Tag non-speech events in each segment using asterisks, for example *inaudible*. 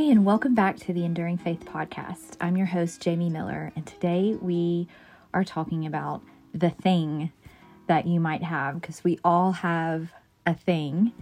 Hey, and welcome back to the Enduring Faith Podcast. I'm your host, Jamie Miller, and today we are talking about the thing that you might have because we all have a thing.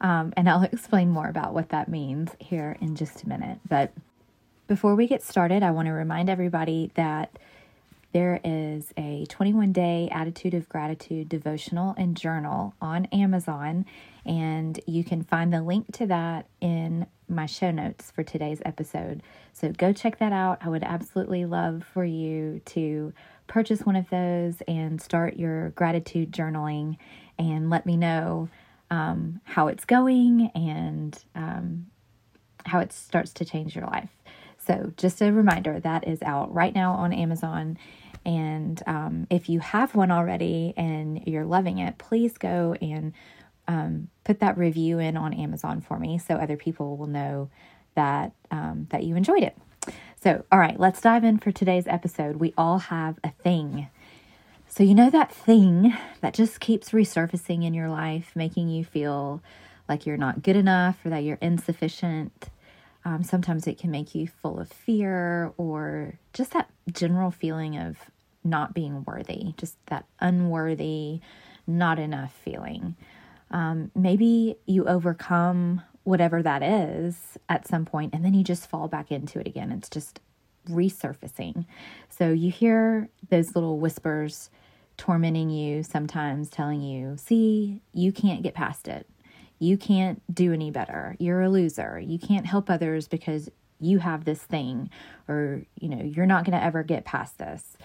Um, and I'll *laughs* explain more about what that means here in just a minute. But before we get started, I want to remind everybody that there is a 21 day attitude of gratitude devotional and journal on Amazon, and you can find the link to that in my show notes for today's episode. So go check that out. I would absolutely love for you to purchase one of those and start your gratitude journaling and let me know um, how it's going and um, how it starts to change your life. So, just a reminder that is out right now on Amazon. And um, if you have one already and you're loving it, please go and um, put that review in on Amazon for me so other people will know that um, that you enjoyed it. So, all right, let's dive in for today's episode. We all have a thing. So, you know that thing that just keeps resurfacing in your life, making you feel like you're not good enough or that you're insufficient. Um, sometimes it can make you full of fear or just that general feeling of not being worthy, just that unworthy, not enough feeling. Um, maybe you overcome whatever that is at some point and then you just fall back into it again. It's just resurfacing. So you hear those little whispers tormenting you sometimes, telling you, see, you can't get past it. You can't do any better. You're a loser. You can't help others because you have this thing, or, you know, you're not going to ever get past this.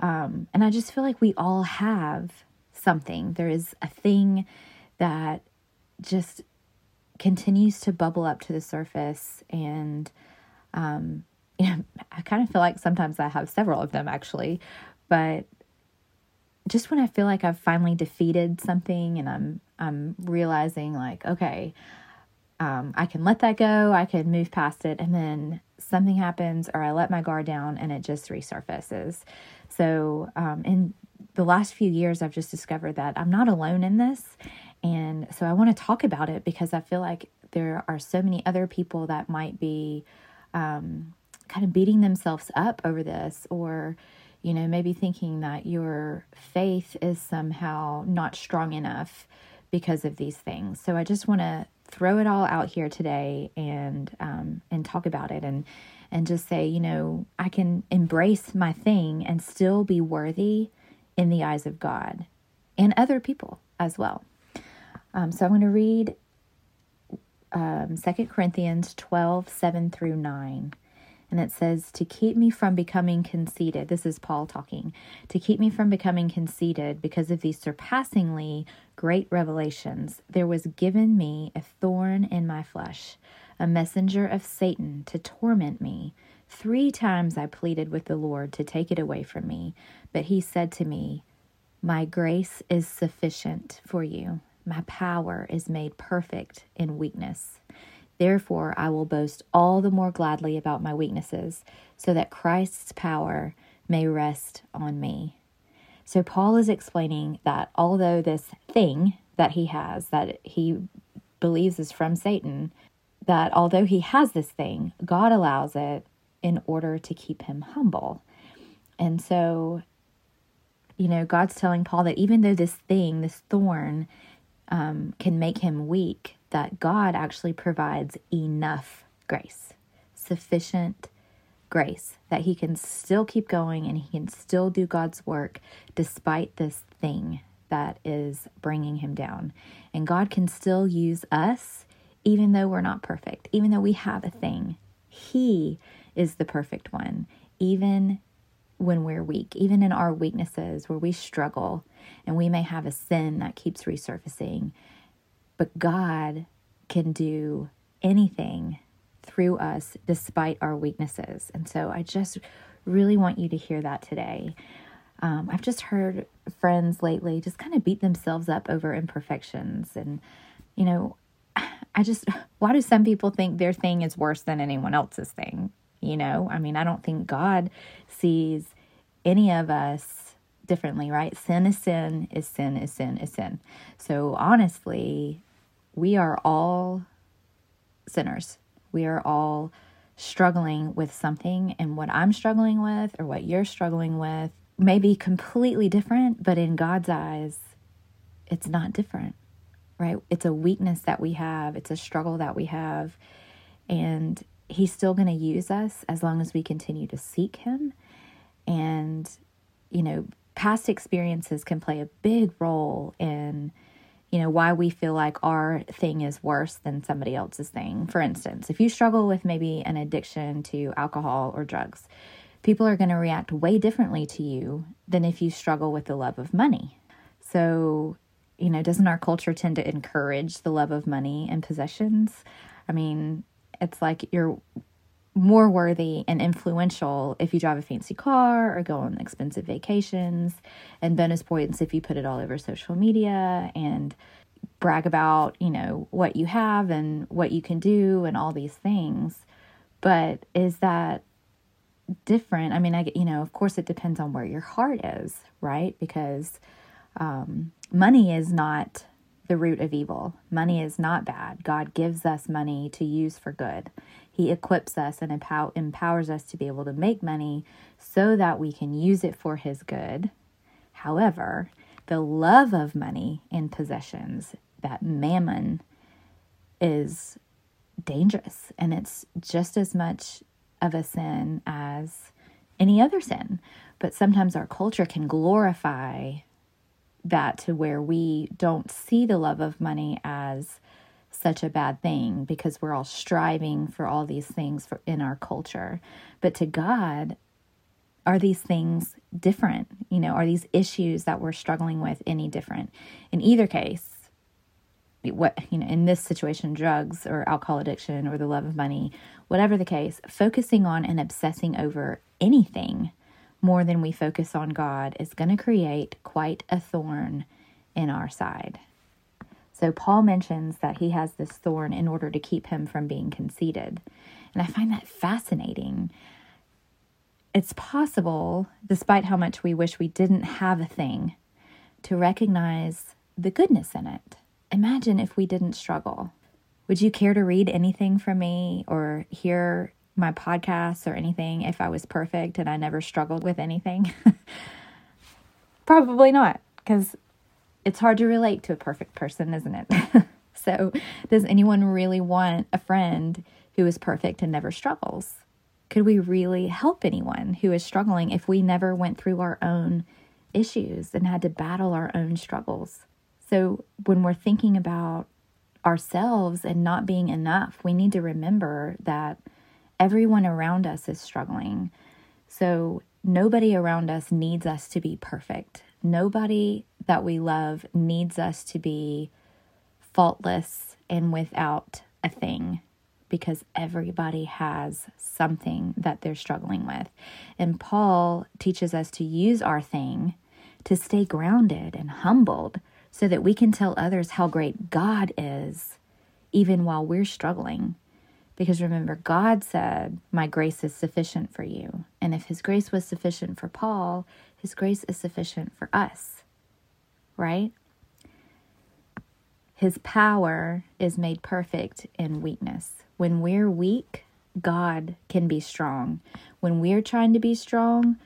Um, and I just feel like we all have something. There is a thing that just continues to bubble up to the surface. And, um, you *laughs* know, I kind of feel like sometimes I have several of them actually, but just when I feel like I've finally defeated something and I'm I'm realizing like, okay, um, I can let that go, I can move past it, and then something happens or I let my guard down and it just resurfaces. So, um, in the last few years, I've just discovered that I'm not alone in this. And so I want to talk about it because I feel like there are so many other people that might be um, kind of beating themselves up over this or, you know, maybe thinking that your faith is somehow not strong enough because of these things. So I just want to throw it all out here today and um, and talk about it and and just say, you know, I can embrace my thing and still be worthy in the eyes of God and other people as well. Um, so I'm going to read um, 2 Corinthians 12, 7 through 9. And it says, To keep me from becoming conceited, this is Paul talking, to keep me from becoming conceited because of these surpassingly great revelations, there was given me a thorn in my flesh, a messenger of Satan to torment me. Three times I pleaded with the Lord to take it away from me, but he said to me, My grace is sufficient for you. My power is made perfect in weakness. Therefore, I will boast all the more gladly about my weaknesses, so that Christ's power may rest on me. So, Paul is explaining that although this thing that he has, that he believes is from Satan, that although he has this thing, God allows it in order to keep him humble. And so, you know, God's telling Paul that even though this thing, this thorn, um, can make him weak, that God actually provides enough grace, sufficient grace, that he can still keep going and he can still do God's work despite this thing that is bringing him down. And God can still use us even though we're not perfect, even though we have a thing. He is the perfect one, even when we're weak, even in our weaknesses where we struggle and we may have a sin that keeps resurfacing. But God can do anything through us despite our weaknesses. And so I just really want you to hear that today. Um, I've just heard friends lately just kind of beat themselves up over imperfections. And, you know, I just, *sighs* why do some people think their thing is worse than anyone else's thing? You know, I mean, I don't think God sees any of us differently, right? Sin is sin, is sin, is sin, is sin. So honestly, we are all sinners. We are all struggling with something and what I'm struggling with or what you're struggling with may be completely different, but in God's eyes, it's not different, right? It's a weakness that we have, it's a struggle that we have. And He's still going to use us as long as we continue to seek Him. And, you know, past experiences can play a big role in you know, why we feel like our thing is worse than somebody else's thing. For instance, if you struggle with maybe an addiction to alcohol or drugs, people are going to react way differently to you than if you struggle with the love of money. So, you know, doesn't our culture tend to encourage the love of money and possessions? I mean, it's like you're more worthy and influential if you drive a fancy car or go on expensive vacations, and bonus points if you put it all over social media and brag about, you know, what you have and what you can do and all these things. But is that different? I mean, I you know, of course it depends on where your heart is, right? Because um, money is not the root of evil. Money is not bad. God gives us money to use for good. He equips us and empow- empowers us to be able to make money so that we can use it for His good. However, the love of money and possessions, that mammon, is dangerous and it's just as much of a sin as any other sin. But sometimes our culture can glorify that to where we don't see the love of money as such a bad thing because we're all striving for all these things for, in our culture. But to God, are these things different? You know, are these issues that we're struggling with any different? In either case, what you know in this situation drugs or alcohol addiction or the love of money whatever the case focusing on and obsessing over anything more than we focus on god is going to create quite a thorn in our side so Paul mentions that he has this thorn in order to keep him from being conceited. And I find that fascinating. It's possible, despite how much we wish we didn't have a thing, to recognize the goodness in it. Imagine if we didn't struggle. Would you care to read anything from me or hear my podcasts or anything if I was perfect and I never struggled with anything? *laughs* Probably not, because it's hard to relate to a perfect person, isn't it? *laughs* so, does anyone really want a friend who is perfect and never struggles? Could we really help anyone who is struggling if we never went through our own issues and had to battle our own struggles? So, when we're thinking about ourselves and not being enough, we need to remember that everyone around us is struggling. So, nobody around us needs us to be perfect. Nobody that we love needs us to be faultless and without a thing because everybody has something that they're struggling with. And Paul teaches us to use our thing to stay grounded and humbled so that we can tell others how great God is even while we're struggling. Because remember, God said, My grace is sufficient for you. And if His grace was sufficient for Paul, His grace is sufficient for us, right? His power is made perfect in weakness. When we're weak, God can be strong. When we're trying to be strong,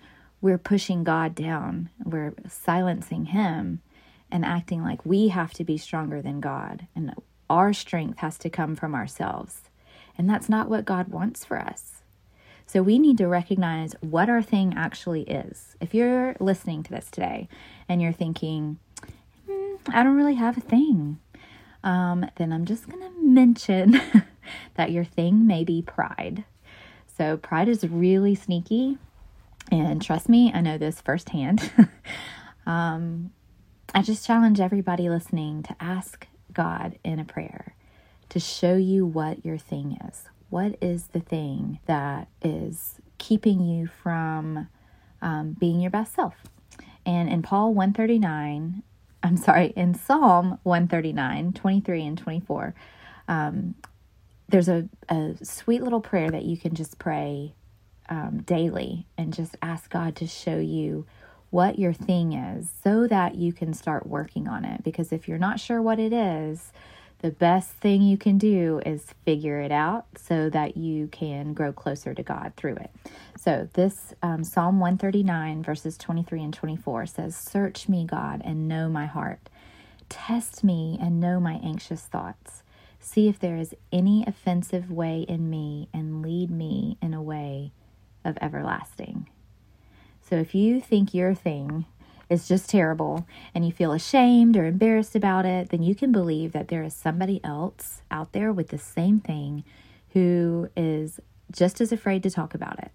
we're pushing God down. We're silencing Him and acting like we have to be stronger than God. And our strength has to come from ourselves. And that's not what God wants for us. So we need to recognize what our thing actually is. If you're listening to this today and you're thinking, mm, I don't really have a thing, um, then I'm just going to mention *laughs* that your thing may be pride. So pride is really sneaky. And trust me, I know this firsthand. *laughs* um, I just challenge everybody listening to ask God in a prayer to show you what your thing is. What is the thing that is keeping you from um, being your best self? And in Paul 139, *laughs* I'm sorry, in Psalm 139, 23 and 24, um, there's a, a sweet little prayer that you can just pray um, daily and just ask God to show you what your thing is so that you can start working on it. Because if you're not sure what it is, the best thing you can do is figure it out so that you can grow closer to God through it. So, this um, Psalm 139, verses 23 and 24 says, Search me, God, and know my heart. Test me and know my anxious thoughts. See if there is any offensive way in me and lead me in a way of everlasting. So, if you think your thing is just terrible and you feel ashamed or embarrassed about it, then you can believe that there is somebody else out there with the same thing who is just as afraid to talk about it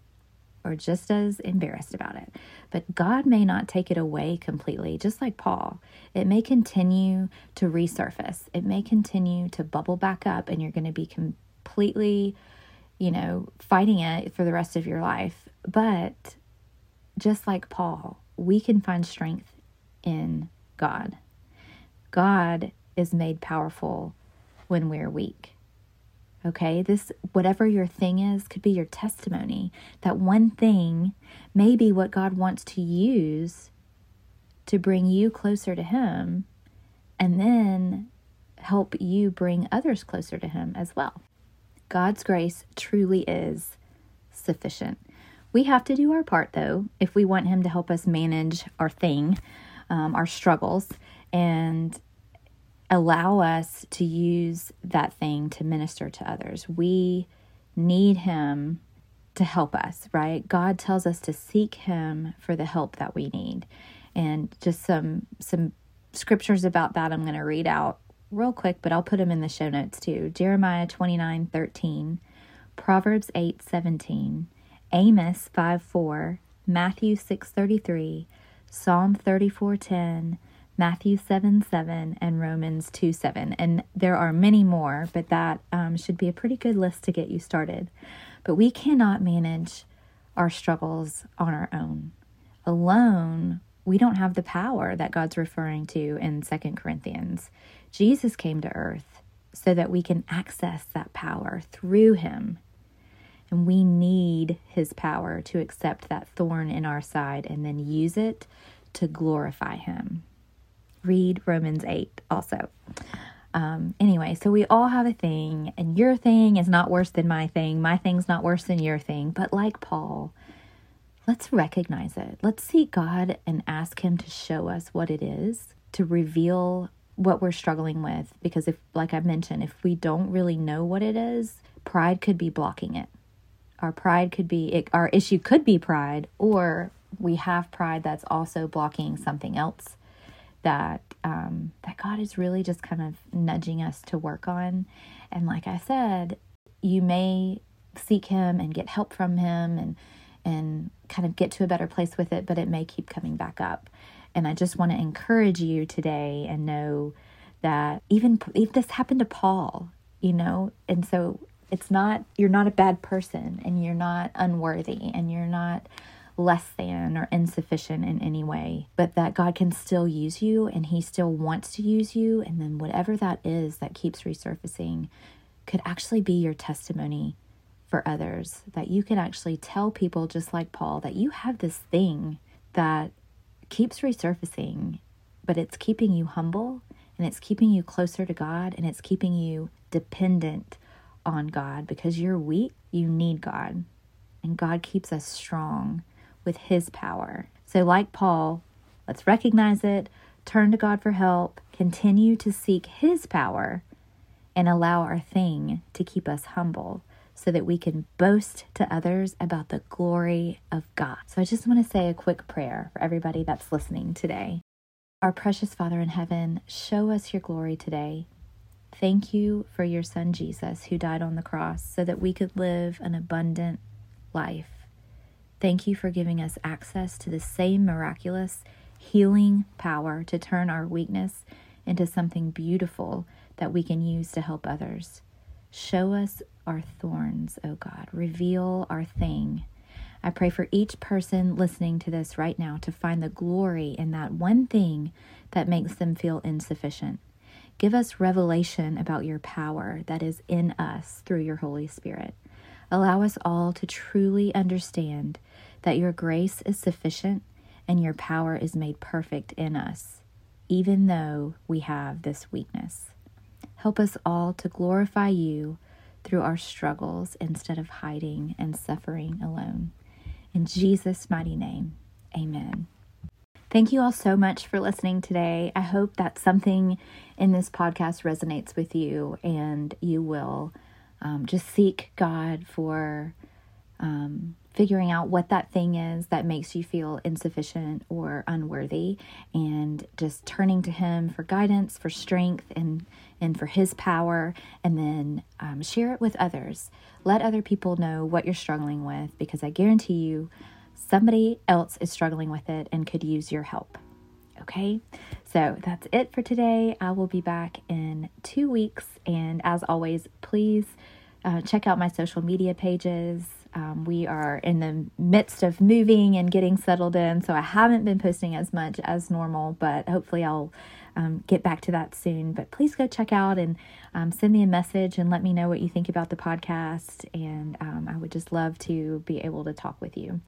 or just as embarrassed about it. But God may not take it away completely, just like Paul. It may continue to resurface, it may continue to bubble back up, and you're going to be completely, you know, fighting it for the rest of your life. But just like Paul, we can find strength in God. God is made powerful when we're weak. Okay, this, whatever your thing is, could be your testimony. That one thing may be what God wants to use to bring you closer to Him and then help you bring others closer to Him as well. God's grace truly is sufficient. We have to do our part, though, if we want Him to help us manage our thing, um, our struggles, and allow us to use that thing to minister to others. We need Him to help us, right? God tells us to seek Him for the help that we need. And just some some scriptures about that I'm going to read out real quick, but I'll put them in the show notes too. Jeremiah 29 13, Proverbs 8 17, Amos 5 4, Matthew six thirty three, Psalm 34 10, Matthew 7 7, and Romans 2 7. And there are many more, but that um, should be a pretty good list to get you started. But we cannot manage our struggles on our own. Alone, we don't have the power that God's referring to in Second Corinthians. Jesus came to earth so that we can access that power through him and we need his power to accept that thorn in our side and then use it to glorify him. Read Romans 8 also. Um, anyway, so we all have a thing, and your thing is not worse than my thing. My thing's not worse than your thing. But like Paul, let's recognize it. Let's seek God and ask Him to show us what it is, to reveal what we're struggling with. Because if, like I mentioned, if we don't really know what it is, pride could be blocking it our pride could be it, our issue could be pride or we have pride that's also blocking something else that um, that God is really just kind of nudging us to work on. And like I said, you may seek Him and get help from Him and and kind of get to a better place with it, but it may keep coming back up. And I just want to encourage you today and know that even if this happened to Paul, you know, and so it's not, you're not a bad person and you're not unworthy and you're not less than or insufficient in any way, but that God can still use you and He still wants to use you. And then whatever that is that keeps resurfacing could actually be your testimony for others. That you can actually tell people, just like Paul, that you have this thing that keeps resurfacing, but it's keeping you humble and it's keeping you closer to God and it's keeping you dependent on God because you're weak, you need God. And God keeps us strong with His power. So, like Paul, let's recognize it, turn to God for help, continue to seek His power, and allow our thing to keep us humble so that we can boast to others about the glory of God. So, I just want to say a quick prayer for everybody that's listening today. Our precious Father in heaven, show us your glory today. Thank you for your son Jesus, who died on the cross so that we could live an abundant life. Thank you for giving us access to the same miraculous healing power to turn our weakness into something beautiful that we can use to help others. Show us our thorns, O oh God. Reveal our thing. I pray for each person listening to this right now to find the glory in that one thing that makes them feel insufficient. Give us revelation about your power that is in us through your Holy Spirit. Allow us all to truly understand that your grace is sufficient and your power is made perfect in us, even though we have this weakness. Help us all to glorify you through our struggles instead of hiding and suffering alone. In Jesus' mighty name, amen. Thank you all so much for listening today. I hope that something in this podcast resonates with you and you will um, just seek God for um, figuring out what that thing is that makes you feel insufficient or unworthy and just turning to Him for guidance, for strength, and, and for His power, and then um, share it with others. Let other people know what you're struggling with because I guarantee you somebody else is struggling with it and could use your help. Okay, so that's it for today. I will be back in two weeks, and as always, please uh, check out my social media pages. Um, we are in the midst of moving and getting settled in, so I haven't been posting as much as normal, but hopefully I'll um, get back to that soon. But please go check out and um, send me a message and let me know what you think about the podcast. And um, I would just love to be able to talk with you.